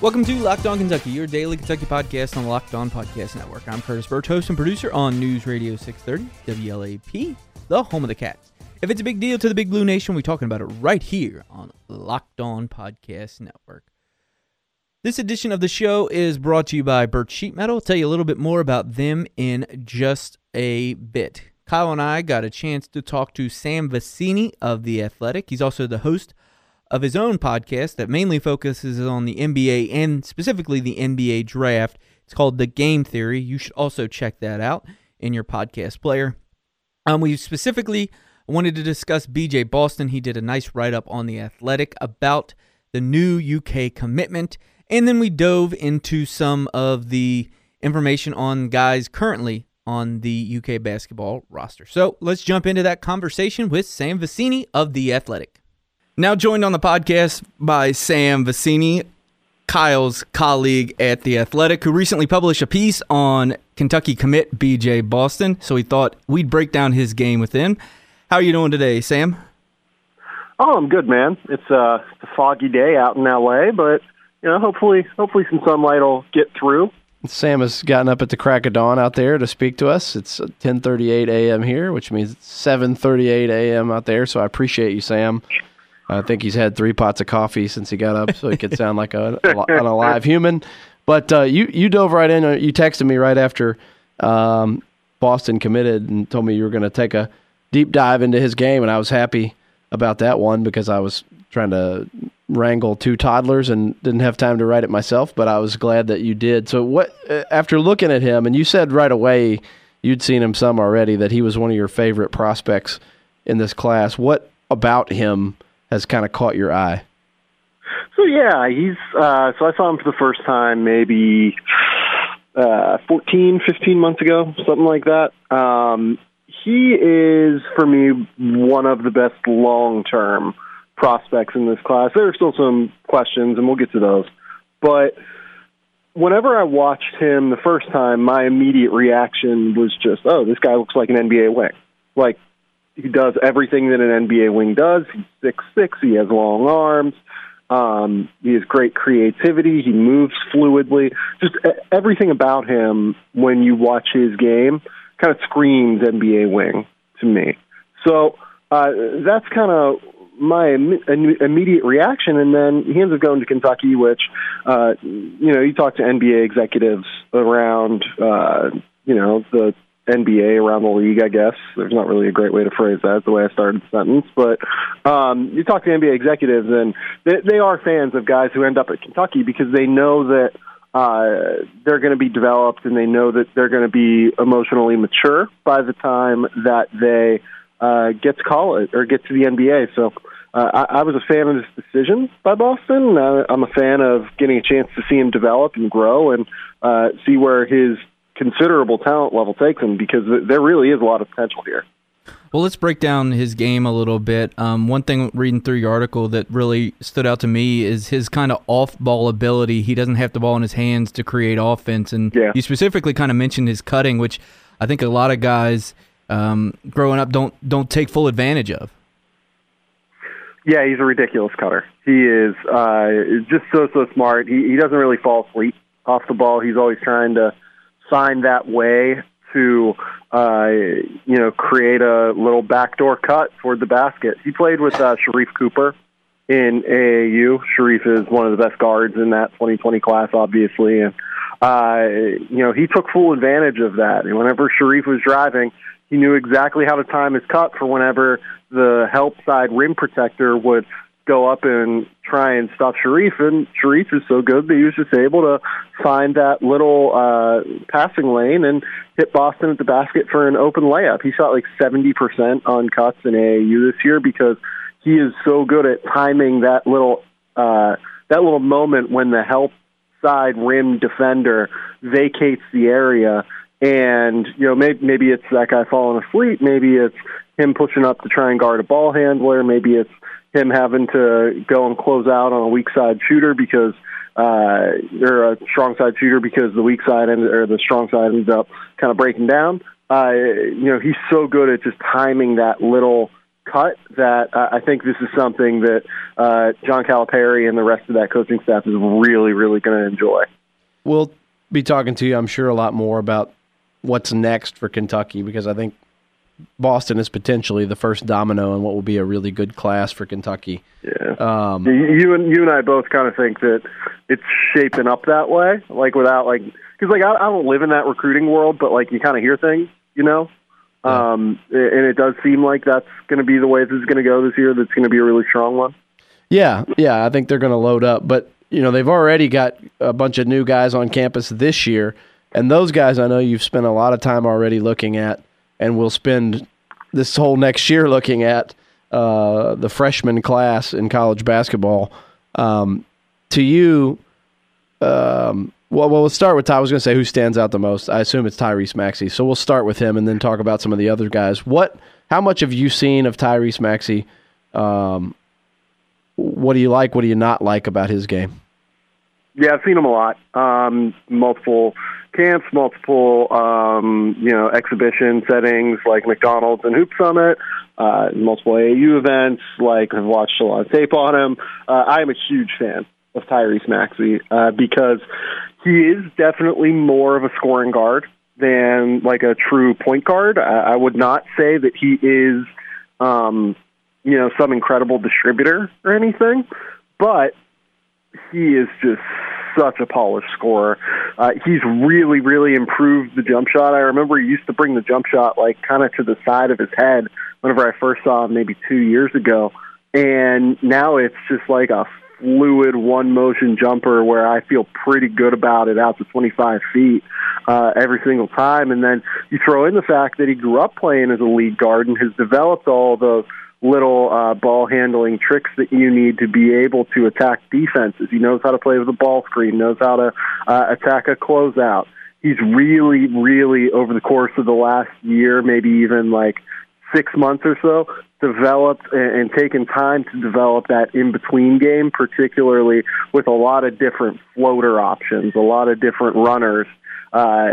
Welcome to Locked On Kentucky, your daily Kentucky podcast on the Locked On Podcast Network. I'm Curtis Burch, host and producer on News Radio 630 WLAP, the home of the Cats. If it's a big deal to the Big Blue Nation, we're talking about it right here on Locked On Podcast Network. This edition of the show is brought to you by Burch Sheet Metal. I'll tell you a little bit more about them in just a bit. Kyle and I got a chance to talk to Sam Vecenie of The Athletic. He's also the host of his own podcast that mainly focuses on the NBA and specifically the NBA draft. It's called The Game Theory. You should also check that out in your podcast player. Um, we specifically wanted to discuss BJ Boston. He did a nice write up on The Athletic about the new UK commitment. And then we dove into some of the information on guys currently on the UK basketball roster. So let's jump into that conversation with Sam Vecenie of The Athletic. Now joined on the podcast by Sam Vecenie, Kyle's colleague at The Athletic, who recently published a piece on Kentucky commit BJ Boston. So we thought we'd break down his game with him. How are you doing today, Sam? Oh, I'm good, man. It's, uh, it's a foggy day out in LA, but you know, hopefully, hopefully some sunlight will get through. Sam has gotten up at the crack of dawn out there to speak to us. It's 10:38 a.m. here, which means 7:38 a.m. out there. So I appreciate you, Sam. I think he's had three pots of coffee since he got up, so he could sound like a, an alive human. But uh, you you dove right in. You texted me right after um, Boston committed and told me you were going to take a deep dive into his game, and I was happy about that one because I was trying to wrangle two toddlers and didn't have time to write it myself. But I was glad that you did. So what? Uh, after looking at him, and you said right away you'd seen him some already that he was one of your favorite prospects in this class. What about him? Has kind of caught your eye? So yeah, he's uh, so I saw him for the first time maybe uh, 14, 15 months ago, something like that. Um, he is for me one of the best long term prospects in this class. There are still some questions, and we'll get to those. But whenever I watched him the first time, my immediate reaction was just, "Oh, this guy looks like an NBA wing." Like he does everything that an NBA wing does. He's six six. He has long arms. Um, he has great creativity. He moves fluidly. Just everything about him when you watch his game kind of screams NBA wing to me. So uh, that's kind of my Im- immediate reaction. And then he ends up going to Kentucky, which, uh, you know, you talk to NBA executives around, uh, you know, the NBA around the league, I guess. There's not really a great way to phrase that, the way I started the sentence. But um, you talk to NBA executives, and they, they are fans of guys who end up at Kentucky because they know that uh, they're going to be developed and they know that they're going to be emotionally mature by the time that they uh, get to college or get to the NBA. So uh, I, I was a fan of this decision by Boston. Uh, I'm a fan of getting a chance to see him develop and grow and uh, see where his considerable talent level takes him because there really is a lot of potential here. Well, let's break down his game a little bit. Um, one thing reading through your article that really stood out to me is his kind of off-ball ability. He doesn't have the ball in his hands to create offense, and yeah. you specifically kind of mentioned his cutting, which I think a lot of guys um, growing up don't don't take full advantage of. Yeah, he's a ridiculous cutter. He is uh, just so so smart. He, he doesn't really fall asleep off the ball. He's always trying to find that way to uh, you know create a little backdoor cut toward the basket. He played with uh, Sharife Cooper in AAU. Sharife is one of the best guards in that 2020 class, obviously, and uh, you know he took full advantage of that. And whenever Sharife was driving, he knew exactly how to time his cut for whenever the help side rim protector would go up and try and stop Sharife, and Sharife is so good that he was just able to find that little uh, passing lane and hit Boston at the basket for an open layup. He shot like 70% on cuts in AAU this year because he is so good at timing that little uh, that little moment when the help side rim defender vacates the area. And you know maybe maybe it's that guy falling asleep. Maybe it's him pushing up to try and guard a ball handler. Maybe it's him having to go and close out on a weak side shooter because uh, or a strong side shooter because the weak side ended, or the strong side ends up kind of breaking down. Uh, you know, he's so good at just timing that little cut that uh, I think this is something that uh, John Calipari and the rest of that coaching staff is really, really going to enjoy. We'll be talking to you, I'm sure, a lot more about what's next for Kentucky because I think Boston is potentially the first domino in what will be a really good class for Kentucky. Yeah. Um, you and you and I both kind of think that it's shaping up that way, like without like because like I, I don't live in that recruiting world, but like you kind of hear things, you know. Yeah. Um, and it does seem like that's going to be the way this is going to go this year. That's going to be a really strong one. Yeah, yeah, I think they're going to load up, but you know they've already got a bunch of new guys on campus this year, and those guys I know you've spent a lot of time already looking at and we'll spend this whole next year looking at uh, the freshman class in college basketball. Um, to you, um, well, well, let's start with Ty. I was going to say who stands out the most. I assume it's Tyrese Maxey. So we'll start with him and then talk about some of the other guys. What? How much have you seen of Tyrese Maxey? Um, what do you like? What do you not like about his game? Yeah, I've seen him a lot. Um, multiple camps, multiple um, you know exhibition settings like McDonald's and Hoop Summit, uh, multiple AAU events. Like I've watched a lot of tape on him. Uh, I am a huge fan of Tyrese Maxey uh, because he is definitely more of a scoring guard than like a true point guard. I, I would not say that he is, um, you know, some incredible distributor or anything, but he is just such a polished scorer. Uh, he's really, really improved the jump shot. I remember he used to bring the jump shot like kind of to the side of his head whenever I first saw him maybe two years ago. And now it's just like a fluid one motion jumper where I feel pretty good about it out to 25 feet uh, every single time. And then you throw in the fact that he grew up playing as a lead guard and has developed all the little uh, ball handling tricks that you need to be able to attack defenses. He knows how to play with a ball screen, knows how to uh, attack a closeout. He's really, really over the course of the last year, maybe even like six months or so, developed and, and taken time to develop that in between game, particularly with a lot of different floater options, a lot of different runners. Uh,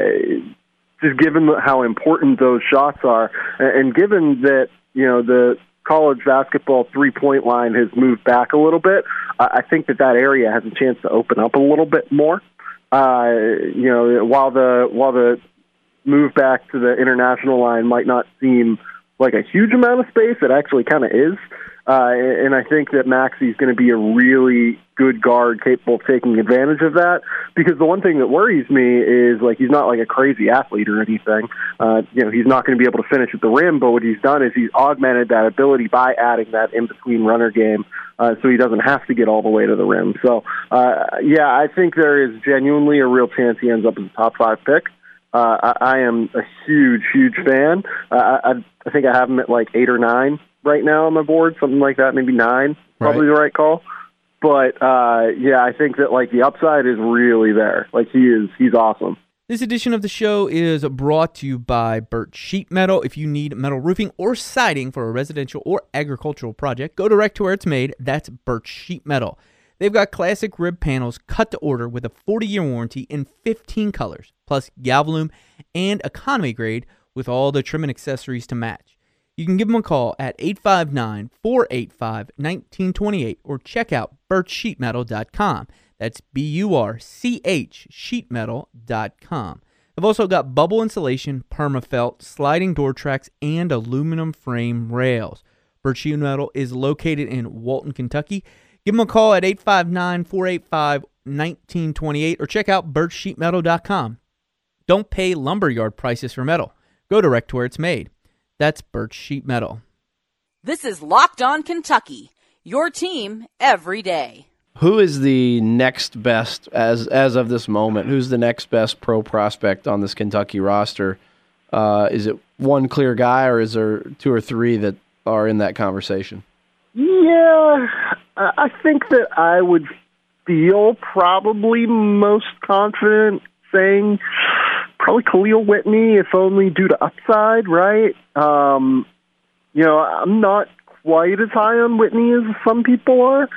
just given how important those shots are, and given that you know the college basketball three point line has moved back a little bit, I think that that area has a chance to open up a little bit more. Uh, you know, while the while the move back to the international line might not seem like a huge amount of space, it actually kind of is. Uh, and I think that Maxey's going to be a really good guard capable of taking advantage of that. Because the one thing that worries me is like he's not like a crazy athlete or anything. Uh, you know, he's not going to be able to finish at the rim. But what he's done is he's augmented that ability by adding that in between runner game, uh, so he doesn't have to get all the way to the rim. So uh, yeah, I think there is genuinely a real chance he ends up as a top five pick. Uh, I, I am a huge, huge fan. Uh, I, I think I have him at like eight or nine right now on my board, something like that, maybe nine, probably right. the right call. But uh, yeah, I think that like the upside is really there. Like he is, he's awesome. This edition of the show is brought to you by Burch Sheet Metal. If you need metal roofing or siding for a residential or agricultural project, go direct to where it's made. That's Burch Sheet Metal. They've got classic rib panels cut to order with a 40 year warranty in 15 colors, plus Galvalume and economy grade with all the trim and accessories to match. You can give them a call at 859 485 1928 or check out burchsheetmetal.com. That's B U R C H sheetmetal.com. I've also got bubble insulation, permafelt, sliding door tracks, and aluminum frame rails. Burch Sheet Metal is located in Walton, Kentucky. Give them a call at 859 485 1928 or check out burchsheetmetal.com. Don't pay lumberyard prices for metal. Go direct to where it's made. That's Burch Sheet Metal. This is Locked On Kentucky, your team every day. Who is the next best as as of this moment? Who's the next best pro prospect on this Kentucky roster? Uh, is it one clear guy, or is there two or three that are in that conversation? Yeah, I think that I would feel probably most confident saying probably Kahlil Whitney, if only due to upside, right? Um, you know, I'm not quite as high on Whitney as some people are,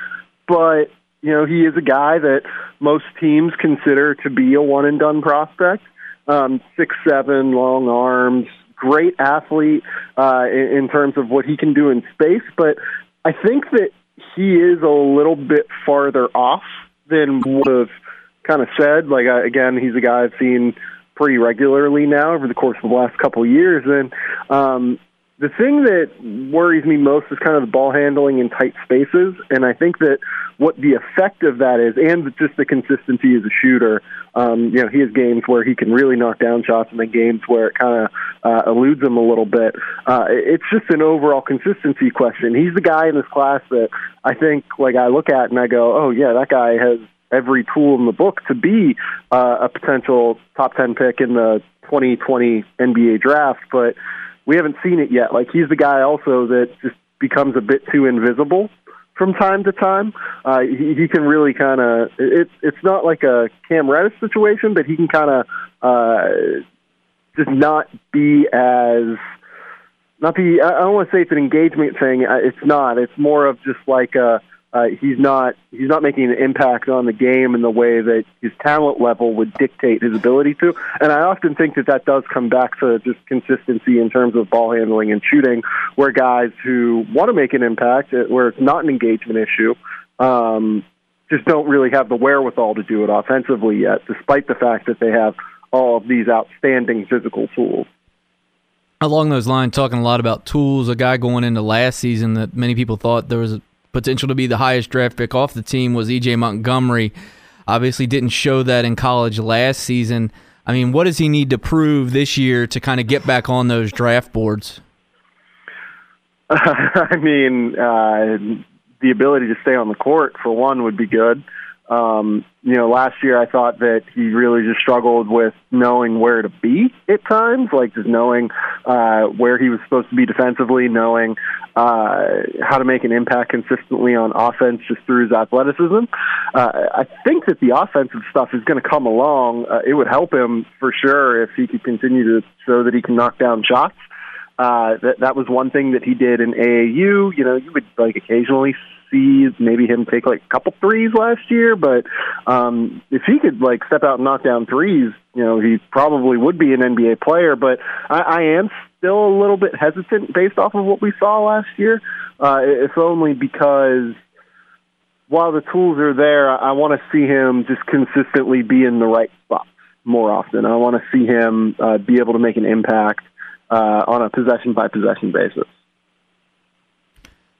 but you know, he is a guy that most teams consider to be a one and done prospect. Um, six seven, long arms, great athlete uh, in, in terms of what he can do in space, but I think that he is a little bit farther off than would have kind of said. Like again, he's a guy I've seen pretty regularly now over the course of the last couple of years, and um, the thing that worries me most is kind of the ball handling in tight spaces, and I think that what the effect of that is, and just the consistency as a shooter. Um, you know, he has games where he can really knock down shots, and then games where it kind of uh, eludes him a little bit. Uh, it's just an overall consistency question. He's the guy in this class that I think, like, I look at and I go, oh yeah, that guy has every tool in the book to be uh, a potential top ten pick in the 2020 NBA draft, but we haven't seen it yet. Like he's the guy also that just becomes a bit too invisible from time to time. Uh, he, he can really kind of it's it's not like a Cam Reddish situation, but he can kind of uh, just not be as not be. I don't want to say it's an engagement thing. It's not. It's more of just like a uh, he's not he's not making an impact on the game in the way that his talent level would dictate his ability to. And I often think that that does come back to just consistency in terms of ball handling and shooting, where guys who want to make an impact, uh, where it's not an engagement issue, um, just don't really have the wherewithal to do it offensively yet, despite the fact that they have all of these outstanding physical tools along those lines, talking a lot about tools. A guy going into last season that many people thought there was potential to be the highest draft pick off the team was EJ Montgomery. Obviously, didn't show that in college last season. I mean, what does he need to prove this year to kind of get back on those draft boards? I mean, uh, the ability to stay on the court for one would be good. Um, you know, last year I thought that he really just struggled with knowing where to be at times, like just knowing uh, where he was supposed to be defensively, knowing uh, how to make an impact consistently on offense just through his athleticism. Uh, I think that the offensive stuff is going to come along. Uh, it would help him for sure if he could continue to show that he can knock down shots. Uh, that that was one thing that he did in AAU. You know, you would like occasionally see maybe him take like a couple threes last year, but um, if he could like step out and knock down threes, you know, he probably would be an NBA player. But I, I am still a little bit hesitant based off of what we saw last year. Uh, if only because while the tools are there, I want to see him just consistently be in the right spots more often. I want to see him uh, be able to make an impact uh, on a possession by possession basis.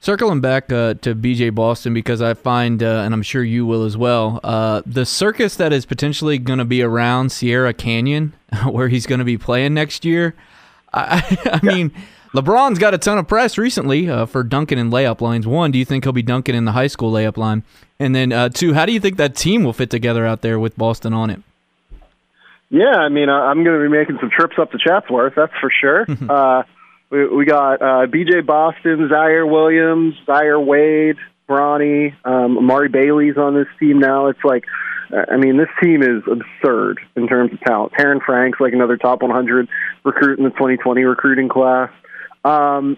Circling back uh, to BJ Boston because I find, uh, and I'm sure you will as well, uh, the circus that is potentially going to be around Sierra Canyon, where he's going to be playing next year. I, I mean, LeBron's got a ton of press recently uh, for dunking in layup lines. One, do you think he'll be dunking in the high school layup line? And then uh, two, how do you think that team will fit together out there with Boston on it? Yeah, I mean, I'm going to be making some trips up to Chatsworth, that's for sure. we, we got uh, B.J. Boston, Ziaire Williams, Zaire Wade, Bronny, um, Amari Bailey's on this team now. It's like, I mean, this team is absurd in terms of talent. Terren Frank's like another top 100 recruit in the 2020 recruiting class. Um,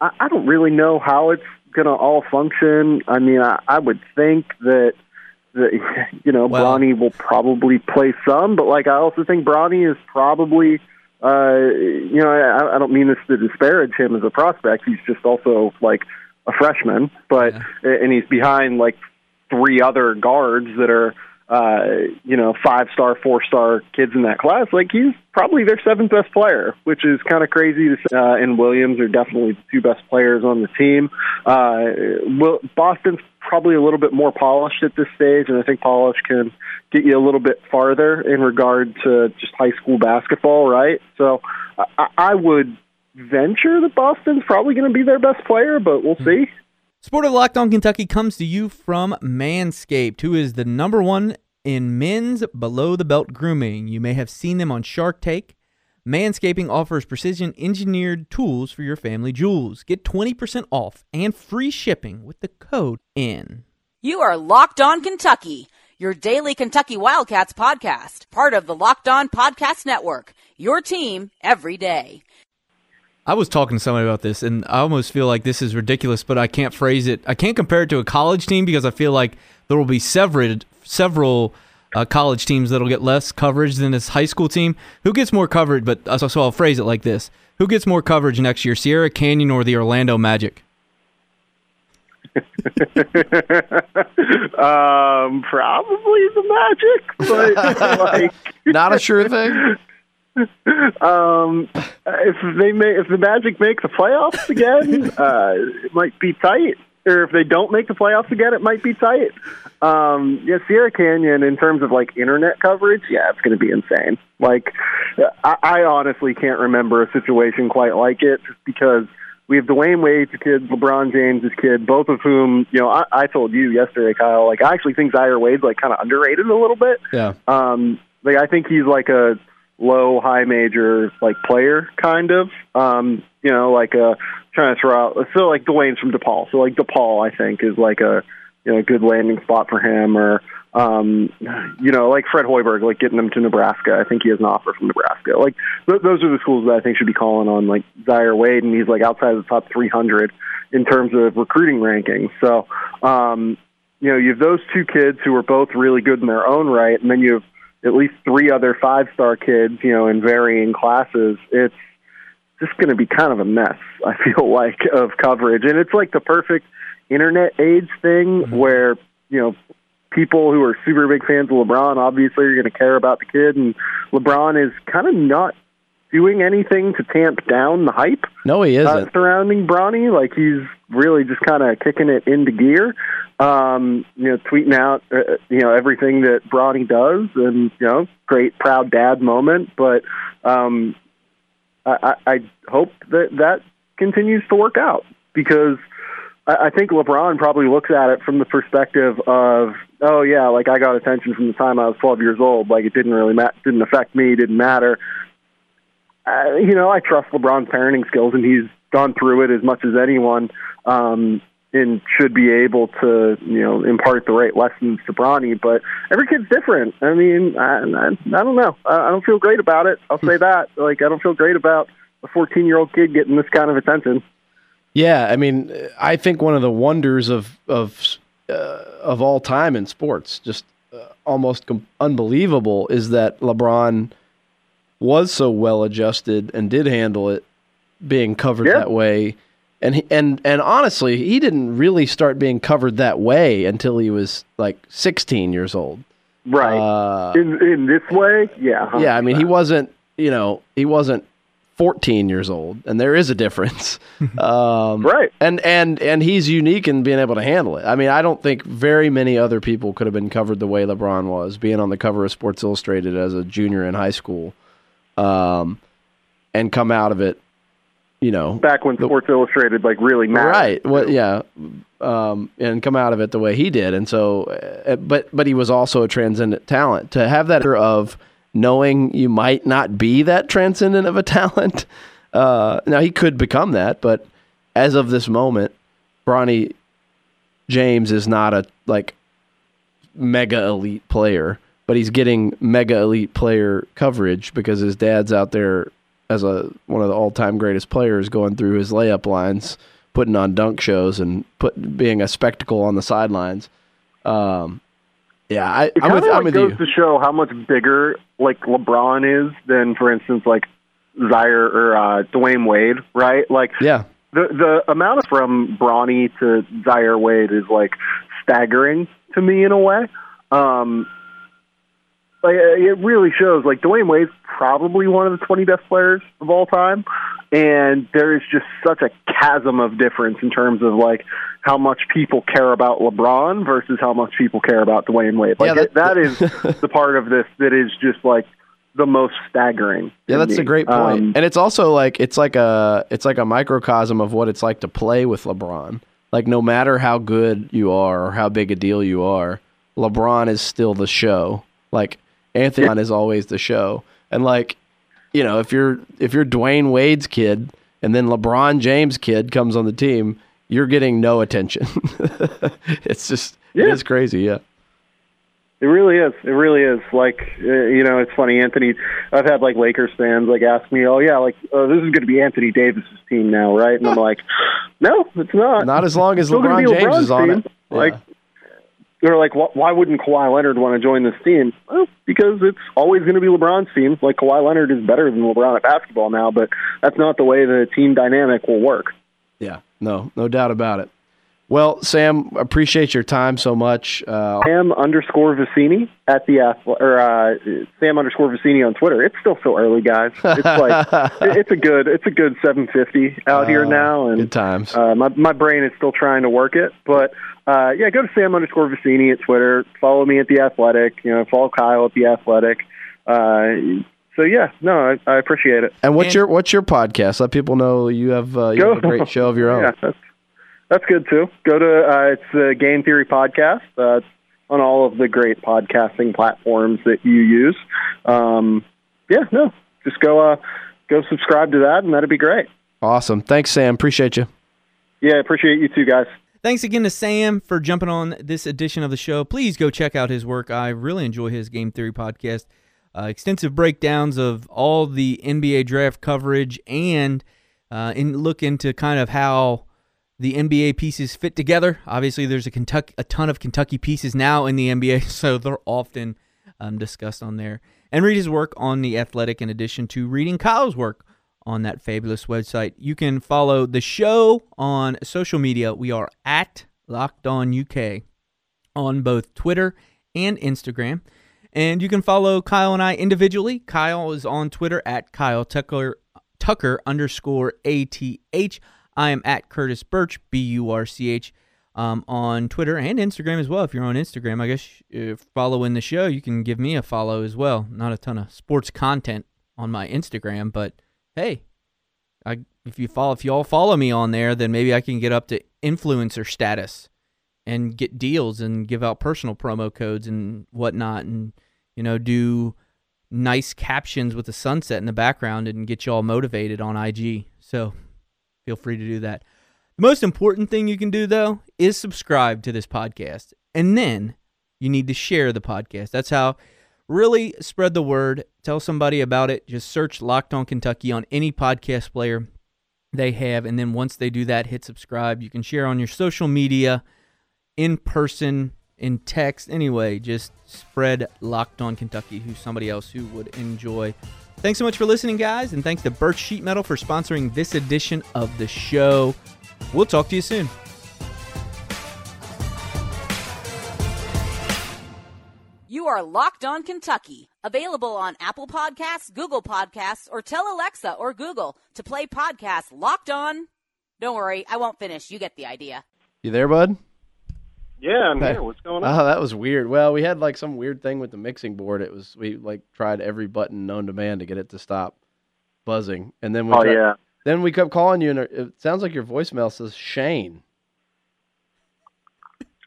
I, I don't really know how it's going to all function. I mean, I, I would think that that you know well, Bronny will probably play some, but like I also think Bronny is probably uh, you know, I, I don't mean this to disparage him as a prospect. He's just also like a freshman, but yeah. and he's behind like three other guards that are uh, you know, five star, four star kids in that class, like he's probably their seventh best player, which is kind of crazy to say. Uh, and Williams are definitely the two best players on the team. Uh, well, Boston's probably a little bit more polished at this stage, and I think polish can get you a little bit farther in regard to just high school basketball, right? So I, I would venture that Boston's probably going to be their best player, but we'll see. Sport of Locked On Kentucky comes to you from Manscaped, who is the number one in men's below the belt grooming. You may have seen them on Shark Tank. Manscaping offers precision engineered tools for your family jewels. Get 20% off and free shipping with the code N. You are Locked On Kentucky, your daily Kentucky Wildcats podcast, part of the Locked On Podcast Network. Your team every day. I was talking to somebody about this, and I almost feel like this is ridiculous, but I can't phrase it. I can't compare it to a college team because I feel like there will be several several uh, college teams that'll get less coverage than this high school team. Who gets more coverage? But uh, so, so I'll phrase it like this: Who gets more coverage next year, Sierra Canyon or the Orlando Magic? um, probably the Magic, but like Not a sure thing. um, if they may, if the Magic make the playoffs again, uh, it might be tight. Or if they don't make the playoffs again, it might be tight. Um, yeah, Sierra Canyon, in terms of like internet coverage, yeah, it's going to be insane. Like, I, I honestly can't remember a situation quite like it, just because we have Dwyane Wade's kid, LeBron James's kid, both of whom, you know, I, I told you yesterday, Kyle. Like, I actually think Zaire Wade's like kind of underrated a little bit. Yeah. Um, like I think he's like a low high major like player kind of. Um, you know, like uh trying to throw out so like Dwyane's from DePaul. So like DePaul I think is like a you know, good landing spot for him or um you know, like Fred Hoiberg, like getting him to Nebraska. I think he has an offer from Nebraska. Like th- those are the schools that I think should be calling on like Zaire Wade and he's like outside of the top three hundred in terms of recruiting rankings. So um you know, you have those two kids who are both really good in their own right, and then you have at least three other five star kids, you know, in varying classes, it's just going to be kind of a mess, I feel like, of coverage. And it's like the perfect internet age thing mm-hmm. where, you know, people who are super big fans of LeBron obviously are going to care about the kid. And LeBron is kind of not doing anything to tamp down the hype. No, he isn't. Uh, surrounding Bronny, like he's really just kind of kicking it into gear um, you know, tweeting out, uh, you know, everything that Bronny does, and you know, great proud dad moment. But um, I, I hope that that continues to work out because I, I think LeBron probably looks at it from the perspective of, oh yeah, like I got attention from the time I was 12 years old. Like it didn't really ma- didn't affect me, didn't matter. Uh, you know, I trust LeBron's parenting skills, and he's gone through it as much as anyone. Um, and should be able to you know impart the right lessons to Bronny. But every kid's different. I mean, I, I, I don't know. I, I don't feel great about it. I'll say that. Like I don't feel great about a 14 year old kid getting this kind of attention. Yeah, I mean, I think one of the wonders of of uh, of all time in sports, just uh, almost com- unbelievable, is that LeBron was so well adjusted and did handle it being covered yeah. that way and he, and and honestly, he didn't really start being covered that way until he was like 16 years old. Right. Uh, in in this way, yeah. 100%. Yeah, I mean, he wasn't, you know, he wasn't 14 years old, and there is a difference. um, right. And and and he's unique in being able to handle it. I mean, I don't think very many other people could have been covered the way LeBron was, being on the cover of Sports Illustrated as a junior in high school, um, and come out of it you know back when Sports Illustrated like really mattered. Right. Well, yeah. Um, and come out of it the way he did, and so, uh, but but he was also a transcendent talent. To have that of knowing you might not be that transcendent of a talent. Uh, now he could become that, but as of this moment, Bronny James is not a like mega elite player, but he's getting mega elite player coverage because his dad's out there as a one of the all time greatest players, going through his layup lines, putting on dunk shows, and put being a spectacle on the sidelines. Um, yeah, I, it I'm with, like I'm with goes you. to show how much bigger like LeBron is than, for instance, like Zaire or uh, Dwyane Wade, right? Like, yeah, the the amount of from Bronny to Zaire Wade is like staggering to me in a way. Um, like it really shows. Like Dwyane Wade's probably one of the 20 best players of all time, and there is just such a chasm of difference in terms of like how much people care about LeBron versus how much people care about Dwyane Wade. Like yeah, that, that is the part of this that is just like the most staggering. Yeah, that's me. a great point. Um, and it's also like it's like a it's like a microcosm of what it's like to play with LeBron. Like no matter how good you are or how big a deal you are, LeBron is still the show. Like Anthony is always the show. And like, you know, if you're if you're Dwyane Wade's kid and then LeBron James' kid comes on the team, you're getting no attention. it's just yeah. it's crazy, yeah. It really is. It really is. Like uh, you know, it's funny. Anthony, I've had like Lakers fans like ask me, "Oh yeah, like uh, this is going to be Anthony Davis's team now, right?" And I'm like, "No, it's not. Not as long as LeBron James LeBron's is on team. it." Like they're like, why wouldn't Kawhi Leonard want to join this team? Well, because it's always going to be LeBron's team. Like Kawhi Leonard is better than LeBron at basketball now, but that's not the way the team dynamic will work. Yeah, no, no doubt about it. Well, Sam, appreciate your time so much. Uh, Sam underscore Vecenie at the or uh, Sam underscore Vecenie on Twitter. It's still so early, guys. It's like it's a good it's a good seven fifty out here Uh, now, and good times. Uh, my my brain is still trying to work it, but uh, yeah, go to Sam underscore Vecenie at Twitter. Follow me at the Athletic. You know, follow Kyle at the Athletic. Uh, so yeah, no, I, I appreciate it. and what's and- your what's your podcast? Let people know you have uh, you have a great show of your own. Yeah, that's that's good too. Go to uh, it's the Game Theory podcast. Uh, on all of the great podcasting platforms that you use. Um, yeah, no, just go uh, go subscribe to that, and that'd be great. Awesome. Thanks, Sam. Appreciate you. Yeah, appreciate you too, guys. Thanks again to Sam for jumping on this edition of the show. Please go check out his work. I really enjoy his Game Theory podcast. Uh, extensive breakdowns of all the NBA draft coverage and uh, in look into kind of how the NBA pieces fit together. Obviously, there's a Kentucky, a ton of Kentucky pieces now in the NBA, so they're often um, discussed on there. And read his work on the Athletic, in addition to reading Kyle's work on that fabulous website. You can follow the show on social media. We are at Locked On UK on both Twitter and Instagram. And you can follow Kyle and I individually. Kyle is on Twitter at Kyle Tucker Tucker underscore ATH. I am at Curtis Burch, B U R C H, um, on Twitter and Instagram as well. If you're on Instagram, I guess if following the show, you can give me a follow as well. Not a ton of sports content on my Instagram, but hey, I if you follow if you all follow me on there, then maybe I can get up to influencer status and get deals and give out personal promo codes and whatnot and you know do nice captions with the sunset in the background and get you all motivated on IG. So feel free to do that. The most important thing you can do though is subscribe to this podcast. And then you need to share the podcast. That's how really spread the word. Tell somebody about it. Just search Locked On Kentucky on any podcast player they have and then once they do that, hit subscribe. You can share on your social media, in person, in text. Anyway, just spread Locked On Kentucky who's somebody else who would enjoy. Thanks so much for listening, guys, and thanks to Burch Sheet Metal for sponsoring this edition of the show. We'll talk to you soon. You are Locked On Kentucky, available on Apple Podcasts, Google Podcasts, or tell Alexa or Google to play podcast Locked On. Don't worry, I won't finish. You get the idea. You there, bud? Yeah, I'm Hey. here. What's going on? Oh, that was weird. Well, we had like some weird thing with the mixing board. It was we like tried every button known to man to get it to stop buzzing, and then we oh tried- yeah. then we kept calling you, and it sounds like your voicemail says Shane.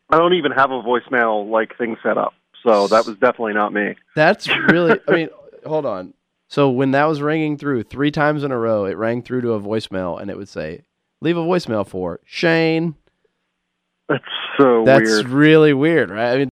I don't even have a voicemail like thing set up, so that was definitely not me. That's really. I mean, hold on. So when that was ringing through three times in a row, it rang through to a voicemail, and it would say, "Leave a voicemail for Shane." That's so weird. That's weird. really weird, right? I mean,